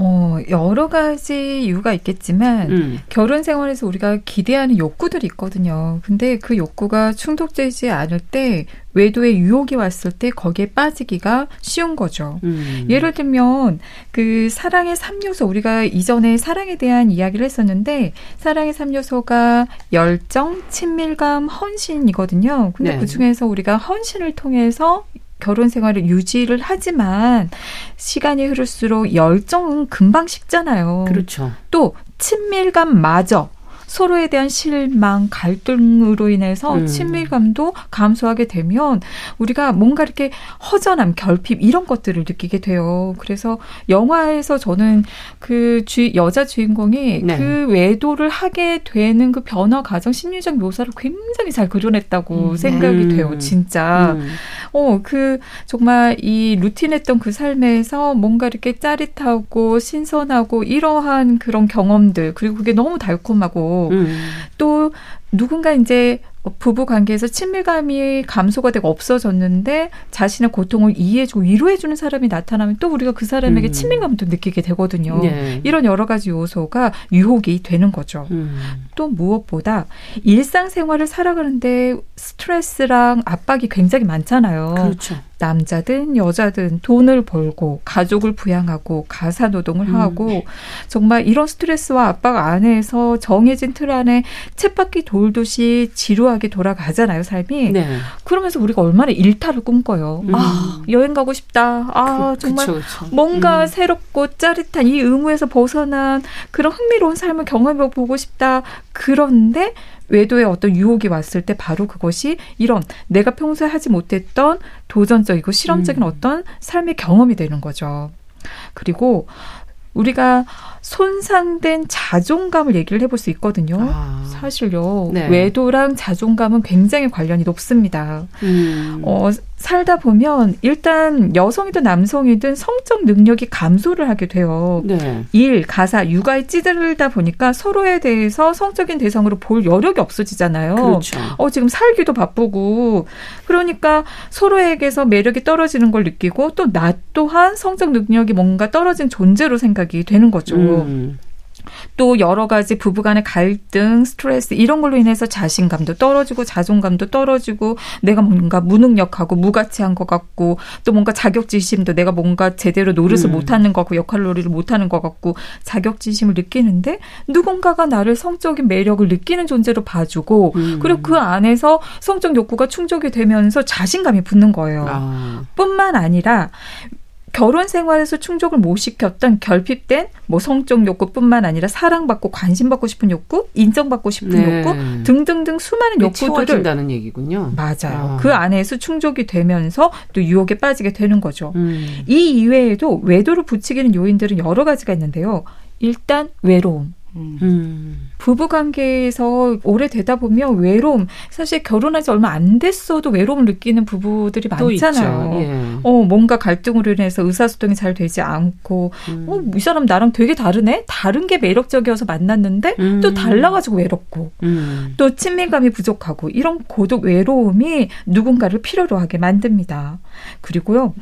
어, 여러 가지 이유가 있겠지만 음. 결혼 생활에서 우리가 기대하는 욕구들이 있거든요. 근데 그 욕구가 충족되지 않을 때 외도의 유혹이 왔을 때 거기에 빠지기가 쉬운 거죠. 음. 예를 들면 그 사랑의 3요소 우리가 이전에 사랑에 대한 이야기를 했었는데 사랑의 3요소가 열정, 친밀감, 헌신이거든요. 근데 네. 그 중에서 우리가 헌신을 통해서 결혼 생활을 유지를 하지만 시간이 흐를수록 열정은 금방 식잖아요. 그렇죠. 또 친밀감마저 서로에 대한 실망, 갈등으로 인해서 음. 친밀감도 감소하게 되면 우리가 뭔가 이렇게 허전함, 결핍 이런 것들을 느끼게 돼요. 그래서 영화에서 저는 그 주, 여자 주인공이 네. 그 외도를 하게 되는 그 변화 과정 심리적 묘사를 굉장히 잘 그려냈다고 음. 생각이 음. 돼요. 진짜. 음. 어, 그 정말 이 루틴했던 그 삶에서 뭔가 이렇게 짜릿하고 신선하고 이러한 그런 경험들 그리고 그게 너무 달콤하 고 음. 또 누군가 이제 부부 관계에서 친밀감이 감소가 되고 없어졌는데 자신의 고통을 이해해주고 위로해주는 사람이 나타나면 또 우리가 그 사람에게 음. 친밀감도 느끼게 되거든요. 네. 이런 여러 가지 요소가 유혹이 되는 거죠. 음. 또 무엇보다 일상생활을 살아가는데 스트레스랑 압박이 굉장히 많잖아요. 그렇죠. 남자든 여자든 돈을 벌고 가족을 부양하고 가사 노동을 음. 하고 정말 이런 스트레스와 압박 안에서 정해진 틀 안에 쳇바퀴 돌듯이 지루하게 돌아가잖아요 삶이. 네. 그러면서 우리가 얼마나 일탈을 꿈꿔요. 음. 아 여행 가고 싶다. 아 그, 정말 그쵸, 그쵸. 뭔가 음. 새롭고 짜릿한 이 의무에서 벗어난 그런 흥미로운 삶을 경험해 보고 싶다. 그런데 외도의 어떤 유혹이 왔을 때 바로 그것이 이런 내가 평소에 하지 못했던 도전적이고 실험적인 음. 어떤 삶의 경험이 되는 거죠. 그리고 우리가 손상된 자존감을 얘기를 해볼 수 있거든요. 아. 사실요. 네. 외도랑 자존감은 굉장히 관련이 높습니다. 음. 어, 살다 보면 일단 여성이든 남성이든 성적 능력이 감소를 하게 돼요. 네. 일, 가사, 육아에 찌들다 보니까 서로에 대해서 성적인 대상으로 볼 여력이 없어지잖아요. 그렇죠. 어, 지금 살기도 바쁘고 그러니까 서로에게서 매력이 떨어지는 걸 느끼고 또 나 또한 성적 능력이 뭔가 떨어진 존재로 생각이 되는 거죠. 음. 또 여러 가지 부부간의 갈등, 스트레스 이런 걸로 인해서 자신감도 떨어지고 자존감도 떨어지고 내가 뭔가 무능력하고 무가치한 것 같고 또 뭔가 자격지심도 내가 뭔가 제대로 노릇을 음. 못하는 것 같고 역할놀이를 못하는 것 같고 자격지심을 느끼는데 누군가가 나를 성적인 매력을 느끼는 존재로 봐주고 음. 그리고 그 안에서 성적 욕구가 충족이 되면서 자신감이 붙는 거예요. 아. 뿐만 아니라 결혼 생활에서 충족을 못 시켰던 결핍된 뭐 성적 욕구뿐만 아니라 사랑받고 관심받고 싶은 욕구, 인정받고 싶은 네. 욕구 등등등 수많은 욕구들을 채워진다는 얘기군요. 맞아요. 아. 그 안에서 충족이 되면서 또 유혹에 빠지게 되는 거죠. 음. 이 이외에도 외도를 부추기는 요인들은 여러 가지가 있는데요. 일단 외로움. 음. 부부 관계에서 오래 되다 보면 외로움, 사실 결혼하지 얼마 안 됐어도 외로움을 느끼는 부부들이 많잖아요. 예. 어, 뭔가 갈등으로 인해서 의사소통이 잘 되지 않고, 음. 어, 이 사람 나랑 되게 다르네? 다른 게 매력적이어서 만났는데 음. 또 달라가지고 외롭고, 음. 또 친밀감이 부족하고, 이런 고독 외로움이 누군가를 필요로 하게 만듭니다. 그리고요,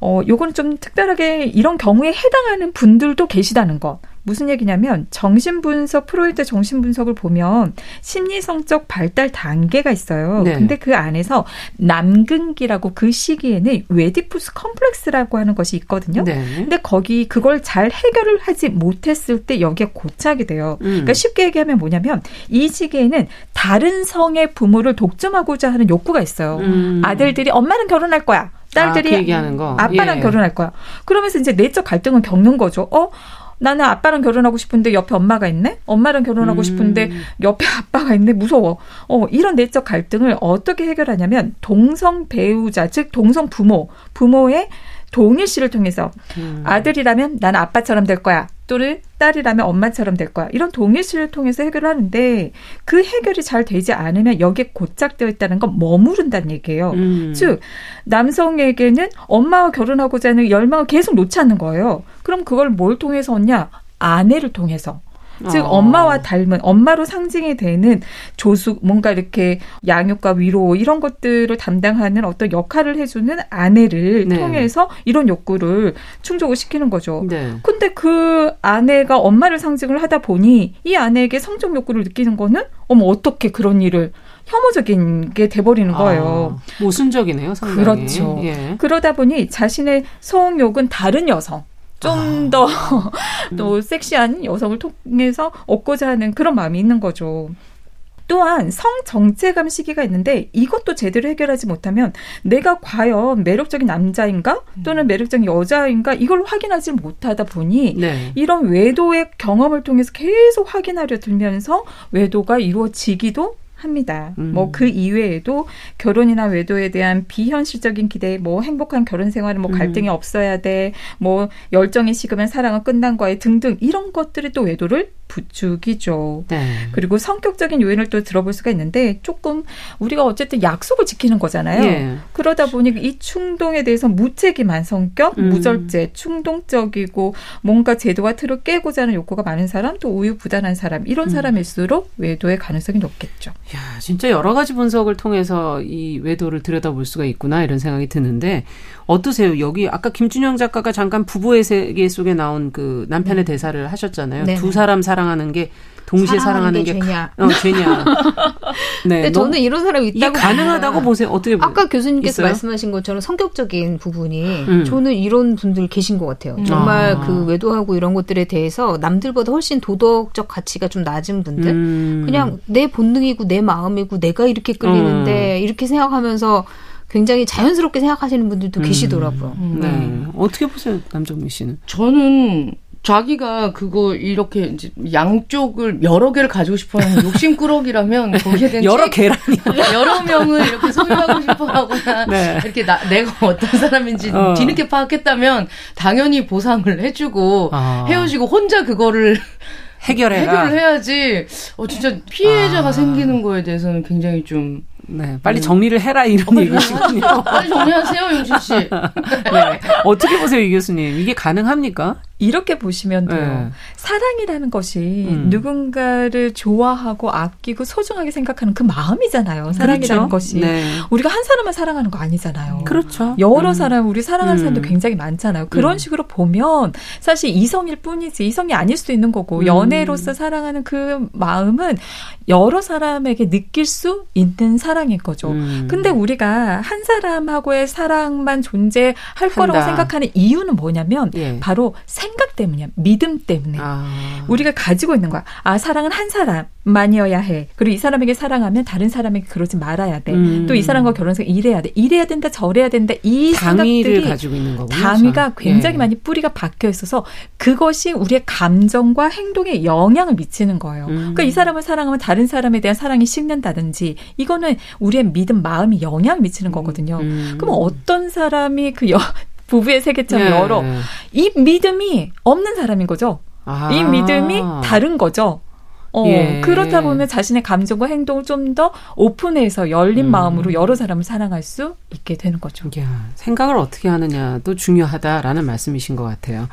어, 요거는 좀 특별하게 이런 경우에 해당하는 분들도 계시다는 것. 무슨 얘기냐면 정신분석 프로이드 정신분석을 보면 심리성적 발달 단계가 있어요. 네. 근데 그 안에서 남근기라고 그 시기에는 외디푸스 컴플렉스라고 하는 것이 있거든요. 네. 근데 거기 그걸 잘 해결을 하지 못했을 때 여기에 고착이 돼요. 음. 그러니까 쉽게 얘기하면 뭐냐면 이 시기에는 다른 성의 부모를 독점하고자 하는 욕구가 있어요. 음. 아들들이 엄마는 결혼할 거야. 딸들이 아, 그 아빠랑 예. 결혼할 거야. 그러면서 이제 내적 갈등을 겪는 거죠. 어? 나는 아빠랑 결혼하고 싶은데 옆에 엄마가 있네? 엄마랑 결혼하고 음. 싶은데 옆에 아빠가 있네? 무서워. 어, 이런 내적 갈등을 어떻게 해결하냐면 동성 배우자, 즉 동성 부모, 부모의 동일 씨를 통해서 음. 아들이라면 나는 아빠처럼 될 거야. 또는 딸이라면 엄마처럼 될 거야. 이런 동일 씨를 통해서 해결을 하는데 그 해결이 잘 되지 않으면 여기에 고착되어 있다는 건 머무른다는 얘기예요. 음. 즉 남성에게는 엄마와 결혼하고자 하는 열망을 계속 놓지 않는 거예요. 그럼 그걸 뭘 통해서 얻냐? 아내를 통해서. 즉 어. 엄마와 닮은 엄마로 상징이 되는 조숙 뭔가 이렇게 양육과 위로 이런 것들을 담당하는 어떤 역할을 해주는 아내를 네. 통해서 이런 욕구를 충족을 시키는 거죠. 네. 근데 그 아내가 엄마를 상징을 하다 보니 이 아내에게 성적 욕구를 느끼는 거는 어머 어떻게 그런 일을 혐오적인 게 돼버리는 아, 거예요. 아, 모순적이네요, 상당히. 그렇죠. 예. 그러다 보니 자신의 성욕은 다른 여성, 좀 더또 아. 섹시한 여성을 통해서 얻고자 하는 그런 마음이 있는 거죠. 또한 성정체감 시기가 있는데 이것도 제대로 해결하지 못하면 내가 과연 매력적인 남자인가 또는 매력적인 여자인가 이걸 확인하지 못하다 보니 네. 이런 외도의 경험을 통해서 계속 확인하려 들면서 외도가 이루어지기도 합니다. 음. 뭐그 이외에도 결혼이나 외도에 대한 비현실적인 기대, 뭐 행복한 결혼 생활은 뭐 갈등이 음. 없어야 돼, 뭐 열정이 식으면 사랑은 끝난 거에 등등 이런 것들이 또 외도를 부추기죠. 네. 그리고 성격적인 요인을 또 들어볼 수가 있는데 조금 우리가 어쨌든 약속을 지키는 거잖아요. 예. 그러다 보니 이 충동에 대해서 무책임한 성격, 음. 무절제, 충동적이고 뭔가 제도와 틀을 깨고자 하는 욕구가 많은 사람, 또 우유부단한 사람 이런 음. 사람일수록 외도의 가능성이 높겠죠. 야, 진짜 여러 가지 분석을 통해서 이 외도를 들여다볼 수가 있구나 이런 생각이 드는데 어떠세요? 여기 아까 김준영 작가가 잠깐 부부의 세계 속에 나온 그 남편의 네. 대사를 하셨잖아요. 네. 두 사람 사 랑하는 게 동시에 사랑하는, 게, 죄냐? 가, 어, 죄냐? 네, 근데 저는 이런 사람이 있다고 가능하다고 보세요. 어떻게 보세요? 아까 교수님께서 있어요? 말씀하신 것처럼 성격적인 부분이 음. 저는 이런 분들 계신 것 같아요. 정말 아. 그 외도하고 이런 것들에 대해서 남들보다 훨씬 도덕적 가치가 좀 낮은 분들, 음. 그냥 내 본능이고 내 마음이고 내가 이렇게 끌리는데 음. 이렇게 생각하면서 굉장히 자연스럽게 생각하시는 분들도 음. 계시더라고요. 음. 네. 어떻게 보세요, 남정민 씨는? 저는 자기가 그거 이렇게 이제 양쪽을 여러 개를 가지고 싶어하는 욕심꾸러기라면 거기에 대한 여러 개라니 여러 명을 이렇게 소유하고 싶어하거나 네. 이렇게 나, 내가 어떤 사람인지 어. 뒤늦게 파악했다면 당연히 보상을 해주고 아. 헤어지고 혼자 그거를 해결해 해결을 해야지. 어 진짜 피해자가 아. 생기는 거에 대해서는 굉장히 좀 네, 빨리 음. 정리를 해라 이런 어, 얘기시군요. 빨리 정리하세요, 용신 씨. 네. 어떻게 보세요, 이 교수님? 이게 가능합니까? 이렇게 보시면 돼요. 네. 사랑이라는 것이 음. 누군가를 좋아하고 아끼고 소중하게 생각하는 그 마음이잖아요. 사랑이라는 그렇죠? 것이 네. 우리가 한 사람만 사랑하는 거 아니잖아요. 그렇죠. 여러 음. 사람 우리 사랑하는 음. 사람도 굉장히 많잖아요. 그런 음. 식으로 보면 사실 이성일 뿐이지 이성이 아닐 수도 있는 거고 음. 연애로서 사랑하는 그 마음은 여러 사람에게 느낄 수 있는 사랑인 거죠. 음. 근데 우리가 한 사람하고의 사랑만 존재할 한다. 거라고 생각하는 이유는 뭐냐면 예. 바로 생각 때문이야. 믿음 때문에. 아. 우리가 가지고 있는 거야. 아, 사랑은 한 사람만이어야 해. 그리고 이 사람에게 사랑하면 다른 사람에게 그러지 말아야 돼. 음. 또이 사람과 결혼해서 이래야 돼. 이래야 된다, 저래야 된다. 이 생각들이 가지고 있는 거군요. 당위가 굉장히 예. 많이 뿌리가 박혀 있어서 그것이 우리의 감정과 행동에 영향을 미치는 거예요. 음. 그러니까 이 사람을 사랑하면 다른 사람에 대한 사랑이 식는다든지 이거는 우리의 믿음, 마음이 영향을 미치는 거거든요. 음. 그럼 어떤 사람이 그 여, 부부의 세계처럼 네. 열어. 이 믿음이 없는 사람인 거죠. 아. 이 믿음이 다른 거죠. 어, 예. 그렇다 보면 자신의 감정과 행동을 좀 더 오픈해서 열린 음. 마음으로 여러 사람을 사랑할 수 있게 되는 거죠. 야, 생각을 어떻게 하느냐도 중요하다라는 말씀이신 것 같아요.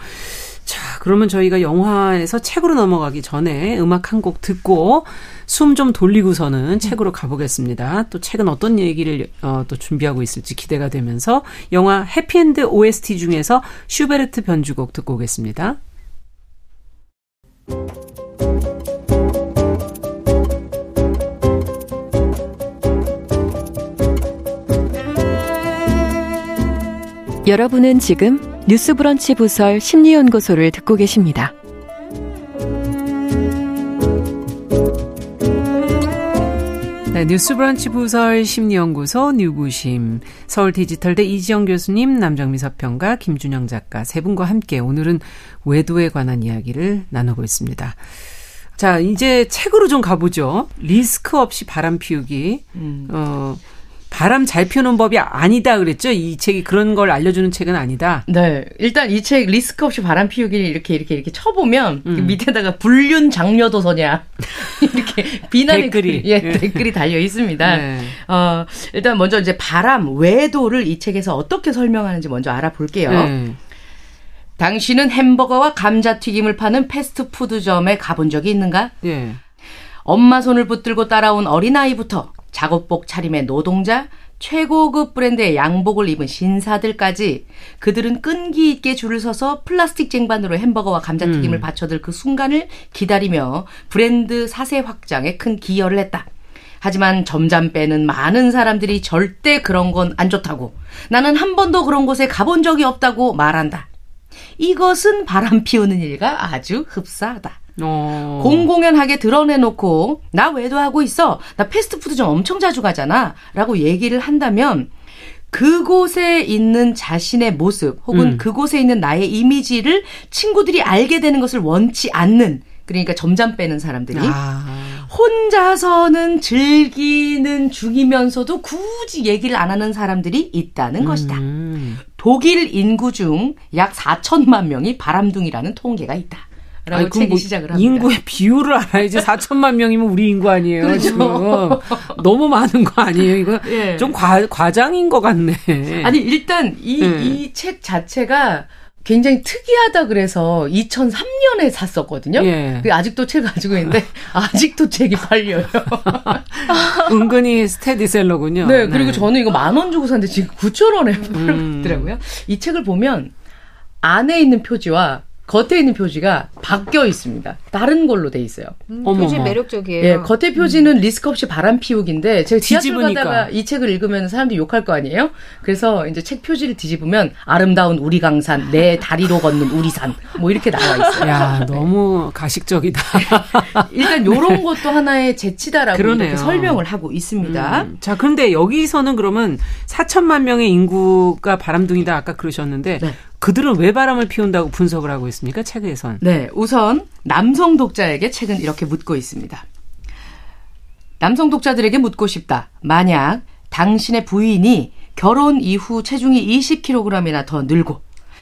자, 그러면 저희가 영화에서 책으로 넘어가기 전에 음악 한 곡 듣고 숨 좀 돌리고서는 책으로 가보겠습니다. 또 책은 어떤 얘기를 어, 또 준비하고 있을지 기대가 되면서 영화 해피엔드 OST 중에서 슈베르트 변주곡 듣고 오겠습니다. 여러분은 지금 뉴스브런치 부설 심리연구소를 듣고 계십니다. 네, 뉴스브런치 부설 심리연구소 뉴구심 서울 디지털대 이지영 교수님 남정미 서평가 김준영 작가 세 분과 함께 오늘은 외도에 관한 이야기를 나누고 있습니다. 자 이제 책으로 좀 가보죠. 리스크 없이 바람 피우기. 음. 어 바람 잘 피우는 법이 아니다 그랬죠? 이 책이 그런 걸 알려주는 책은 아니다. 네. 일단 이 책 리스크 없이 바람 피우기를 이렇게 이렇게 이렇게 쳐보면 음. 그 밑에다가 불륜 장려도서냐 이렇게 비난의 댓글이 예, 예, 댓글이 달려 있습니다. 네. 어 일단 먼저 이제 바람 외도를 이 책에서 어떻게 설명하는지 먼저 알아볼게요. 네. 당신은 햄버거와 감자튀김을 파는 패스트푸드점에 가본 적이 있는가? 예. 엄마 손을 붙들고 따라온 어린아이부터 작업복 차림의 노동자, 최고급 브랜드의 양복을 입은 신사들까지 그들은 끈기 있게 줄을 서서 플라스틱 쟁반으로 햄버거와 감자튀김을 음. 받쳐들 그 순간을 기다리며 브랜드 사세 확장에 큰 기여를 했다. 하지만 점잔 빼는 많은 사람들이 절대 그런 건 안 좋다고 나는 한 번도 그런 곳에 가본 적이 없다고 말한다. 이것은 바람 피우는 일과 아주 흡사하다. 어. 공공연하게 드러내놓고 나 외도 하고 있어. 나 패스트푸드 좀 엄청 자주 가잖아. 라고 얘기를 한다면 그곳에 있는 자신의 모습 혹은 음. 그곳에 있는 나의 이미지를 친구들이 알게 되는 것을 원치 않는 그러니까 점잠 빼는 사람들이 아. 혼자서는 즐기는 중이면서도 굳이 얘기를 안 하는 사람들이 있다는 음. 것이다. 독일 인구 중 약 4천만 명이 바람둥이라는 통계가 있다. 라고 책이 뭐 시작을 합니다. 인구의 비율을 알아야지 4천만 명이면 우리 인구 아니에요. 그렇죠. 지금 너무 많은 거 아니에요. 이거 예. 좀 과, 과장인 것 같네. 아니 일단 이 이책 예. 자체가 굉장히 특이하다 그래서 2003년에 샀었거든요. 예. 그 아직도 책 가지고 있는데 아직도 책이 팔려요. 은근히 스테디셀러군요. 네, 그리고 네. 저는 이거 만 원 주고 샀는데 지금 9천 원에 팔고 음. 있더라고요. 이 책을 보면 안에 있는 표지와 겉에 있는 표지가 바뀌어 있습니다. 다른 걸로 돼 있어요. 음, 표지 매력적이에요. 예, 겉에 표지는 음. 리스크 없이 바람 피우기인데 제가 지하철 뒤집으니까. 가다가 이 책을 읽으면 사람들이 욕할 거 아니에요? 그래서 이제 책 표지를 뒤집으면 아름다운 우리 강산, 내 다리로 걷는 우리 산, 뭐 이렇게 나와 있어요. 야, 너무 가식적이다. 일단 요런 것도 하나의 재치다라고 그러네요. 이렇게 설명을 하고 있습니다. 음. 자, 그런데 여기서는 그러면 4천만 명의 인구가 바람둥이다 아까 그러셨는데 네. 그들은 왜 바람을 피운다고 분석을 하고 있습니까? 책에선. 네, 우선 남성 독자에게 책은 이렇게 묻고 있습니다. 남성 독자들에게 묻고 싶다. 만약 당신의 부인이 결혼 이후 체중이 20kg이나 더 늘고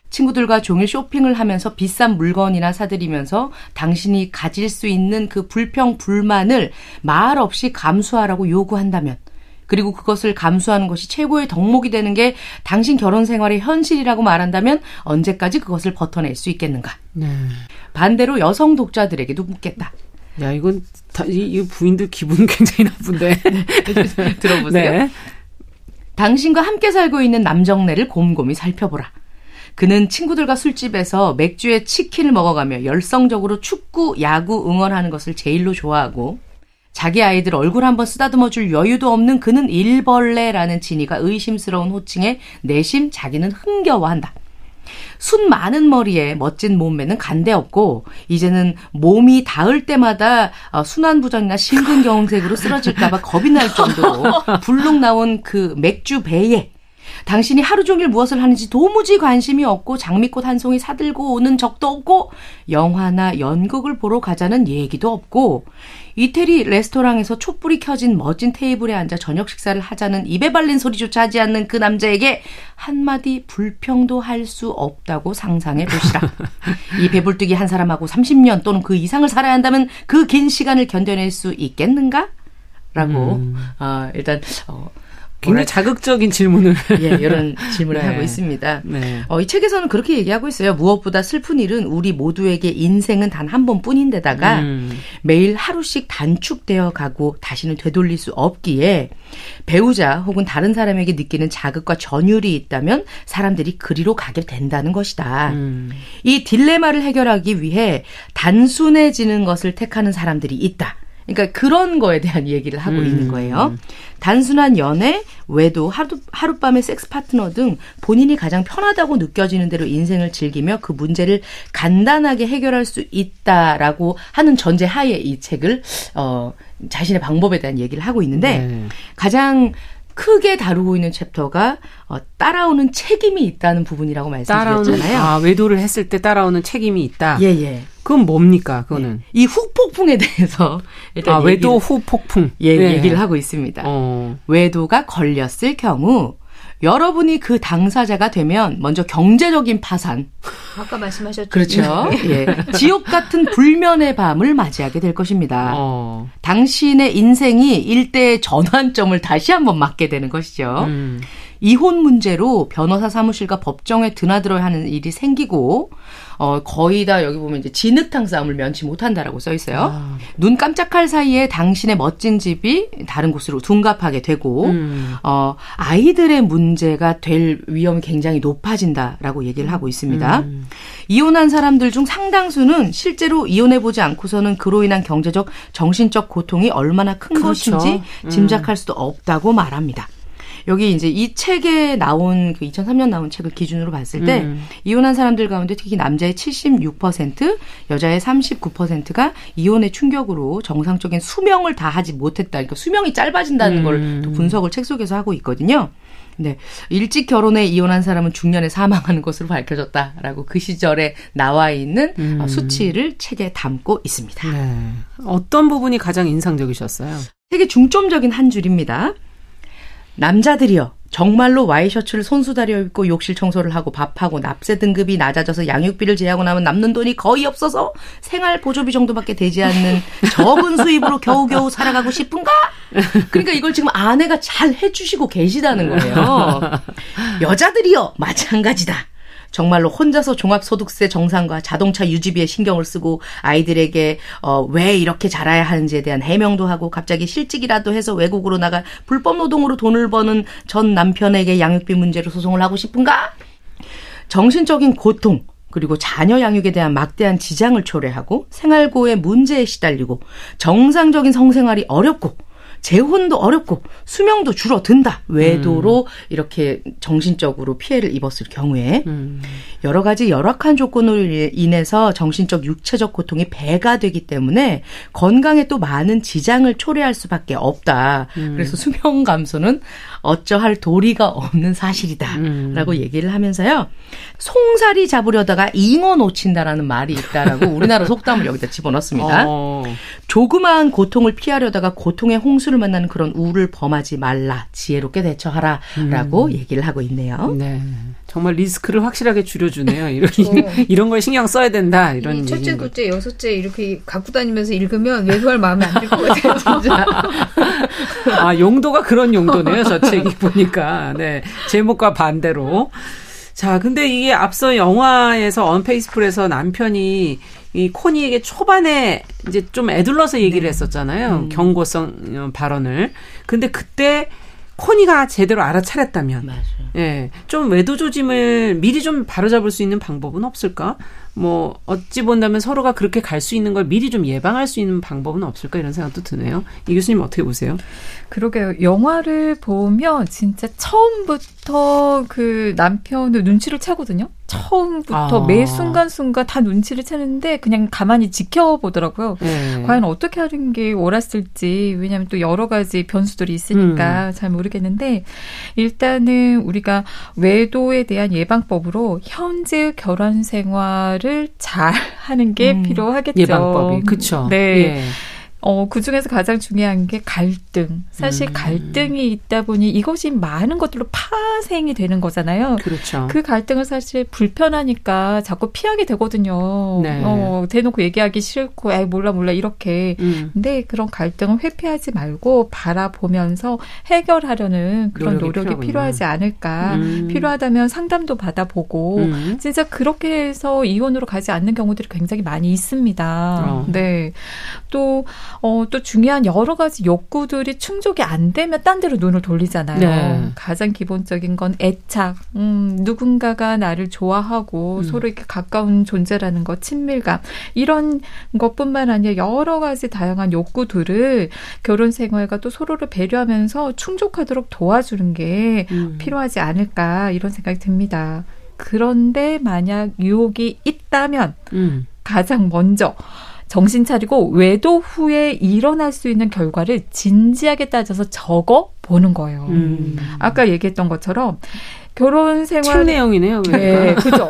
친구들과 종일 쇼핑을 하면서 비싼 물건이나 사들이면서 당신이 가질 수 있는 그 불평, 불만을 말 없이 감수하라고 요구한다면 그리고 그것을 감수하는 것이 최고의 덕목이 되는 게 당신 결혼 생활의 현실이라고 말한다면 언제까지 그것을 버텨낼 수 있겠는가? 네. 반대로 여성 독자들에게도 묻겠다. 야, 이건 다, 이, 이 부인들 기분 굉장히 나쁜데. 네. 들어보세요. 네. 당신과 함께 살고 있는 남정네를 곰곰이 살펴보라. 그는 친구들과 술집에서 맥주에 치킨을 먹어가며 열성적으로 축구, 야구 응원하는 것을 제일로 좋아하고 자기 아이들 얼굴 한번 쓰다듬어 줄 여유도 없는 그는 일벌레라는 진이가 의심스러운 호칭에 내심 자기는 흥겨워한다. 순 많은 머리에 멋진 몸매는 간데 없고 이제는 몸이 닿을 때마다 어, 순환부전이나 심근경색으로 쓰러질까봐 겁이 날 정도로 불룩 나온 그 맥주 배에 당신이 하루 종일 무엇을 하는지 도무지 관심이 없고 장미꽃 한 송이 사들고 오는 적도 없고 영화나 연극을 보러 가자는 얘기도 없고 이태리 레스토랑에서 촛불이 켜진 멋진 테이블에 앉아 저녁 식사를 하자는 입에 발린 소리조차 하지 않는 그 남자에게 한마디 불평도 할 수 없다고 상상해 보시라. 이 배불뚝이 한 사람하고 30년 또는 그 이상을 살아야 한다면 그 긴 시간을 견뎌낼 수 있겠는가? 라고 음. 어, 일단 어, 굉장히 자극적인 질문을 예, 이런 질문을 네. 하고 있습니다. 네. 어, 이 책에서는 그렇게 얘기하고 있어요. 무엇보다 슬픈 일은 우리 모두에게 인생은 단 한 번뿐인데다가 음. 매일 하루씩 단축되어 가고 다시는 되돌릴 수 없기에 배우자 혹은 다른 사람에게 느끼는 자극과 전율이 있다면 사람들이 그리로 가게 된다는 것이다. 음. 이 딜레마를 해결하기 위해 단순해지는 것을 택하는 사람들이 있다. 그러니까 그런 거에 대한 얘기를 하고 음. 있는 거예요. 단순한 연애, 외도, 하루, 하룻밤의 섹스 파트너 등 본인이 가장 편하다고 느껴지는 대로 인생을 즐기며 그 문제를 간단하게 해결할 수 있다라고 하는 전제 하에 이 책을, 어, 자신의 방법에 대한 얘기를 하고 있는데 네. 가장 크게 다루고 있는 챕터가 어, 따라오는 책임이 있다는 부분이라고 말씀드렸잖아요. 아, 외도를 했을 때 따라오는 책임이 있다. 예, 예. 그건 뭡니까? 그거는 네. 이 후폭풍에 대해서 일단 아, 외도 후폭풍 예, 네. 얘기를 하고 있습니다. 어. 외도가 걸렸을 경우 여러분이 그 당사자가 되면 먼저 경제적인 파산. 아까 말씀하셨죠. 그렇죠. 예. 지옥 같은 불면의 밤을 맞이하게 될 것입니다. 어. 당신의 인생이 일대의 전환점을 다시 한번 맞게 되는 것이죠. 음. 이혼 문제로 변호사 사무실과 법정에 드나들어야 하는 일이 생기고 어 거의 다 여기 보면 이제 진흙탕 싸움을 면치 못한다라고 써 있어요. 아. 눈 깜짝할 사이에 당신의 멋진 집이 다른 곳으로 둔갑하게 되고 음. 어 아이들의 문제가 될 위험이 굉장히 높아진다라고 얘기를 하고 있습니다. 음. 이혼한 사람들 중 상당수는 실제로 이혼해 보지 않고서는 그로 인한 경제적 정신적 고통이 얼마나 큰 그렇죠. 것인지 음. 짐작할 수도 없다고 말합니다. 여기 이제 이 책에 나온 그 2003년 나온 책을 기준으로 봤을 때 음. 이혼한 사람들 가운데 특히 남자의 76%, 여자의 39%가 이혼의 충격으로 정상적인 수명을 다 하지 못했다. 그러니까 수명이 짧아진다는 음. 걸또 분석을 책 속에서 하고 있거든요. 네. 일찍 결혼해 이혼한 사람은 중년에 사망하는 것으로 밝혀졌다라고 그 시절에 나와 있는 음. 수치를 책에 담고 있습니다. 네. 어떤 부분이 가장 인상적이셨어요? 되게 중점적인 한 줄입니다. 남자들이여 정말로 와이셔츠를 손수다려 입고 욕실 청소를 하고 밥하고 납세 등급이 낮아져서 양육비를 제하고 나면 남는 돈이 거의 없어서 생활 보조비 정도밖에 되지 않는 적은 수입으로 겨우겨우 살아가고 싶은가? 그러니까 이걸 지금 아내가 잘 해주시고 계시다는 거예요. 여자들이요 마찬가지다. 정말로 혼자서 종합소득세 정산과 자동차 유지비에 신경을 쓰고 아이들에게 어, 왜 이렇게 자라야 하는지에 대한 해명도 하고 갑자기 실직이라도 해서 외국으로 나가 불법 노동으로 돈을 버는 전 남편에게 양육비 문제로 소송을 하고 싶은가? 정신적인 고통, 그리고 자녀 양육에 대한 막대한 지장을 초래하고 생활고의 문제에 시달리고 정상적인 성생활이 어렵고 재혼도 어렵고 수명도 줄어든다. 외도로 음. 이렇게 정신적으로 피해를 입었을 경우에 음. 여러 가지 열악한 조건으로 인해서 정신적 육체적 고통이 배가 되기 때문에 건강에 또 많은 지장을 초래할 수밖에 없다. 음. 그래서 수명 감소는 어쩌할 도리가 없는 사실이다라고 음. 얘기를 하면서요. 송사리 잡으려다가 잉어 놓친다라는 말이 있다라고 우리나라 속담을 여기다 집어넣습니다. 어. 조그마한 고통을 피하려다가 고통의 홍수를 만나는 그런 우를 범하지 말라. 지혜롭게 대처하라라고 음. 얘기를 하고 있네요. 네. 정말 리스크를 확실하게 줄여주네요. 이런 이런 걸 신경 써야 된다. 이런 첫째, 둘째, 여섯째 이렇게 갖고 다니면서 읽으면 외도할 마음이 안 들 것 같아요. 진짜. 아 용도가 그런 용도네요. 저 책이 보니까 네 제목과 반대로. 자, 근데 이게 앞서 영화에서 언페이스풀에서 남편이 이 코니에게 초반에 이제 좀 애둘러서 얘기를 네. 했었잖아요. 음. 경고성 어, 발언을. 근데 그때 코니가 제대로 알아차렸다면, 맞아요. 예, 좀 외도 조짐을 미리 좀 바로잡을 수 있는 방법은 없을까? 뭐 어찌 본다면 서로가 그렇게 갈 수 있는 걸 미리 좀 예방할 수 있는 방법은 없을까 이런 생각도 드네요. 이 교수님 어떻게 보세요? 그러게요. 영화를 보면 진짜 처음부터 그 남편을 눈치를 채거든요. 처음부터 아. 매 순간순간 다 눈치를 채는데 그냥 가만히 지켜보더라고요. 네. 과연 어떻게 하는 게 옳았을지 왜냐하면 또 여러 가지 변수들이 있으니까 음. 잘 모르겠는데 일단은 우리가 외도에 대한 예방법으로 현재 결혼 생활을 잘 하는 게 음. 필요하겠죠. 예방법이 그렇죠. 네. 예. 어, 그 중에서 가장 중요한 게 갈등. 사실 음. 갈등이 있다 보니 이것이 많은 것들로 파생이 되는 거잖아요. 그렇죠. 그 갈등을 사실 불편하니까 자꾸 피하게 되거든요. 네. 어, 대놓고 얘기하기 싫고, 에 몰라, 몰라, 이렇게. 음. 근데 그런 갈등을 회피하지 말고 바라보면서 해결하려는 그런 노력이, 노력이 필요하지 않을까. 음. 필요하다면 상담도 받아보고, 음. 진짜 그렇게 해서 이혼으로 가지 않는 경우들이 굉장히 많이 있습니다. 어. 네. 또, 어, 또 중요한 여러 가지 욕구들이 충족이 안 되면 딴 데로 눈을 돌리잖아요. 네. 가장 기본적인 건 애착. 음, 누군가가 나를 좋아하고 음. 서로 이렇게 가까운 존재라는 것, 친밀감. 이런 것뿐만 아니라 여러 가지 다양한 욕구들을 결혼 생활과 또 서로를 배려하면서 충족하도록 도와주는 게 음. 필요하지 않을까 이런 생각이 듭니다. 그런데 만약 유혹이 있다면 음. 가장 먼저 정신 차리고 외도 후에 일어날 수 있는 결과를 진지하게 따져서 적어 보는 거예요. 음. 아까 얘기했던 것처럼 결혼 생활 책 내용이네요. 그러니까. 네, 그죠.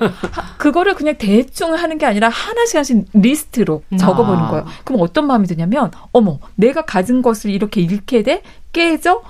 그거를 그냥 대충 하는 게 아니라 하나씩 하나씩 리스트로 적어보는 아. 거예요. 그럼 어떤 마음이 드냐면, 어머, 내가 가진 것을 이렇게 잃게 돼? 깨져?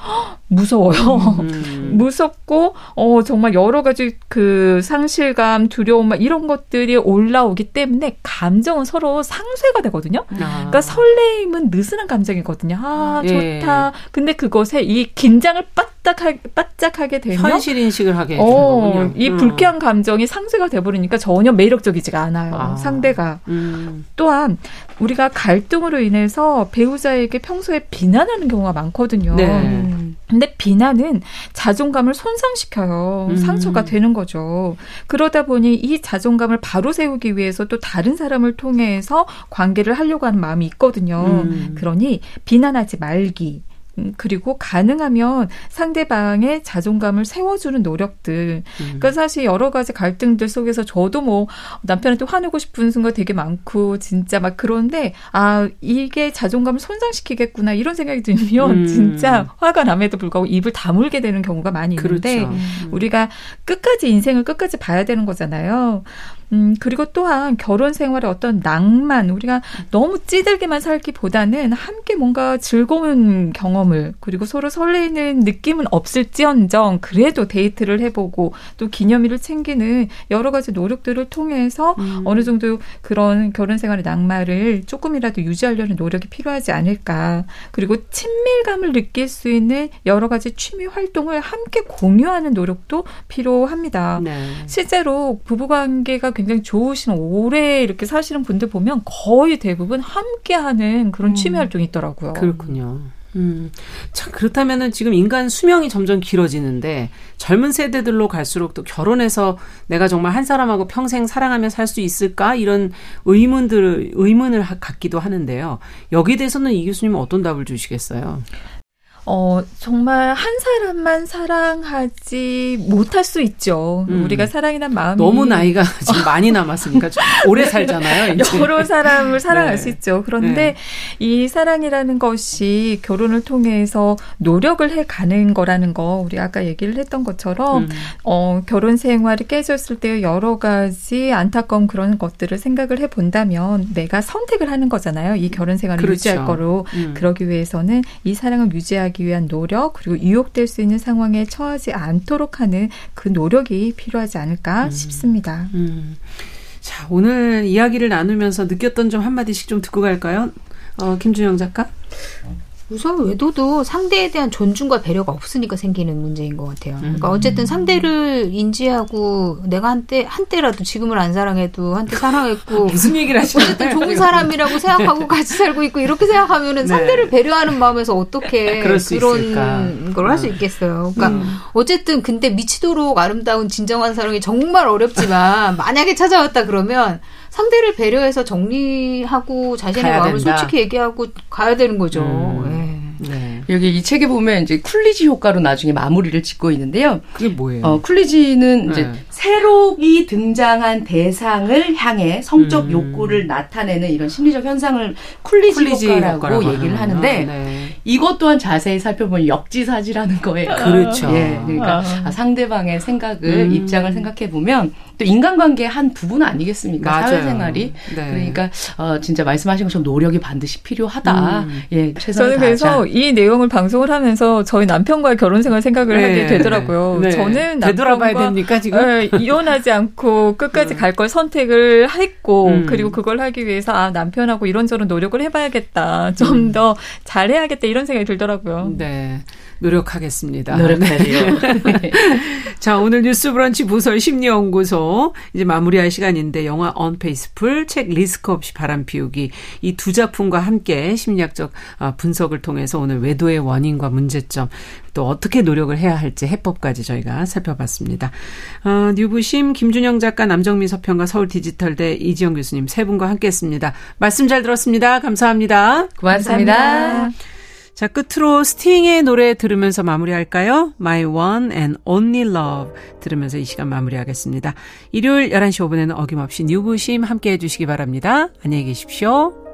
무서워요. 음. 무섭고 어 정말 여러 가지 그 상실감, 두려움 막 이런 것들이 올라오기 때문에 감정은 서로 상쇄가 되거든요. 아. 그러니까 설레임은 느슨한 감정이거든요. 아, 예. 좋다. 근데 그것에 이 긴장을 빠딱하게 바짝하게 되면 현실 인식을 하게 되는 어, 거군요. 이 음. 불쾌한 감정이 상쇄가 돼 버리니까 전혀 매력적이지가 않아요. 아. 상대가. 음. 또한 우리가 갈등으로 인해서 배우자에게 평소에 비난하는 경우가 많거든요. 네. 근데 비난은 자존감을 손상시켜요. 음. 상처가 되는 거죠. 그러다 보니 이 자존감을 바로 세우기 위해서 또 다른 사람을 통해서 관계를 하려고 하는 마음이 있거든요. 음. 그러니 비난하지 말기. 음, 그리고 가능하면 상대방의 자존감을 세워주는 노력들. 음. 그러니까 사실 여러 가지 갈등들 속에서 저도 뭐 남편한테 화내고 싶은 순간 되게 많고 진짜 막 그런데 아 이게 자존감을 손상시키겠구나 이런 생각이 들면 음. 진짜 화가 남에도 불구하고 입을 다물게 되는 경우가 많이 있는데 그렇죠. 음. 우리가 끝까지 인생을 끝까지 봐야 되는 거잖아요. 음, 그리고 또한 결혼 생활의 어떤 낭만, 우리가 너무 찌들게만 살기보다는 함께 뭔가 즐거운 경험을, 그리고 서로 설레는 느낌은 없을지언정, 그래도 데이트를 해보고, 또 기념일을 챙기는 여러 가지 노력들을 통해서 음. 어느 정도 그런 결혼 생활의 낭만을 조금이라도 유지하려는 노력이 필요하지 않을까. 그리고 친밀감을 느낄 수 있는 여러 가지 취미 활동을 함께 공유하는 노력도 필요합니다. 네. 실제로 부부관계가 굉장히 좋으신 오래 이렇게 사시는 분들 보면 거의 대부분 함께하는 그런 음. 취미 활동이 있더라고요. 그렇군요. 음. 참, 그렇다면은 지금 인간 수명이 점점 길어지는데 젊은 세대들로 갈수록 또 결혼해서 내가 정말 한 사람하고 평생 사랑하며 살 수 있을까? 이런 의문들, 의문을 갖기도 하는데요. 여기에 대해서는 이 교수님은 어떤 답을 주시겠어요? 어, 정말 한 사람만 사랑하지 못할 수 있죠. 음. 우리가 사랑이란 마음이. 너무 나이가 지금 많이 남았으니까 오래 살잖아요. 이제. 여러 사람을 사랑할 네. 수 있죠. 그런데 네. 이 사랑이라는 것이 결혼을 통해서 노력을 해 가는 거라는 거, 우리 아까 얘기를 했던 것처럼, 음. 어, 결혼 생활이 깨졌을 때 여러 가지 안타까운 그런 것들을 생각을 해 본다면 내가 선택을 하는 거잖아요. 이 결혼 생활을 그렇죠. 유지할 거로. 음. 그러기 위해서는 이 사랑을 유지하기 하기 위한 노력 그리고 유혹될 수 있는 상황에 처하지 않도록 하는 그 노력이 필요하지 않을까 음. 싶습니다. 음. 자 오늘 이야기를 나누면서 느꼈던 점 한마디씩 좀 듣고 갈까요? 어, 김준영 작가? 우선 외도도 상대에 대한 존중과 배려가 없으니까 생기는 문제인 것 같아요. 그러니까 음. 어쨌든 상대를 인지하고 내가 한때 한때라도 지금을 안 사랑해도 한때 사랑했고 무슨 얘기를 하시는 어쨌든 좋은 사람이라고 생각하고 같이 살고 있고 이렇게 생각하면은 네. 상대를 배려하는 마음에서 어떻게 그런 걸 할 수 있겠어요. 그러니까 음. 어쨌든 근데 미치도록 아름다운 진정한 사랑이 정말 어렵지만 만약에 찾아왔다 그러면 상대를 배려해서 정리하고 자신의 마음을 된다. 솔직히 얘기하고 가야 되는 거죠. 음. 네. 네. 여기 이 책에 보면 이제 쿨리지 효과로 나중에 마무리를 짓고 있는데요. 그게 뭐예요? 어, 쿨리지는 이제 네. 새로이 등장한 대상을 향해 성적 음. 욕구를 나타내는 이런 심리적 현상을 쿨리지, 쿨리지 효과라고, 효과라고 얘기를 하는데 네. 이것 또한 자세히 살펴보면 역지사지라는 거예요. 그렇죠. 예, 그러니까 아. 상대방의 생각을 음. 입장을 생각해 보면 또 인간관계의 한 부분 아니겠습니까? 맞아요. 사회생활이 네. 그러니까 어, 진짜 말씀하신 것처럼 노력이 반드시 필요하다. 음. 예, 최선을 저는 그래서 이 내용을 방송을 하면서 저희 남편과의 결혼 생활 생각을 네. 하게 되더라고요. 네. 저는 되돌아봐야 됩니까 지금? 네, 이혼하지 않고 끝까지 갈 걸 선택을 했고 음. 그리고 그걸 하기 위해서 아 남편하고 이런저런 노력을 해봐야겠다. 좀더 음. 잘해야겠다 이런 생각이 들더라고요. 네. 노력하겠습니다. 노력해야 돼요. 네. 자, 오늘 뉴스 브런치 부설 심리연구소 이제 마무리할 시간인데 영화 Unfaithful, 책 리스크 없이 바람 피우기 이 두 작품과 함께 심리학적 아, 분석을 통해서 오늘 외도의 원인과 문제점 또 어떻게 노력을 해야 할지 해법까지 저희가 살펴봤습니다. 어, 뉴부심 김준영 작가 남정미 서평가 서울 디지털대 이지영 교수님 세 분과 함께했습니다. 말씀 잘 들었습니다. 감사합니다. 고맙습니다. 감사합니다. 자, 끝으로 스팅의 노래 들으면서 마무리할까요? My One and Only Love 들으면서 이 시간 마무리하겠습니다. 일요일 11시 5분에는 어김없이 뉴부심 함께 해주시기 바랍니다. 안녕히 계십시오.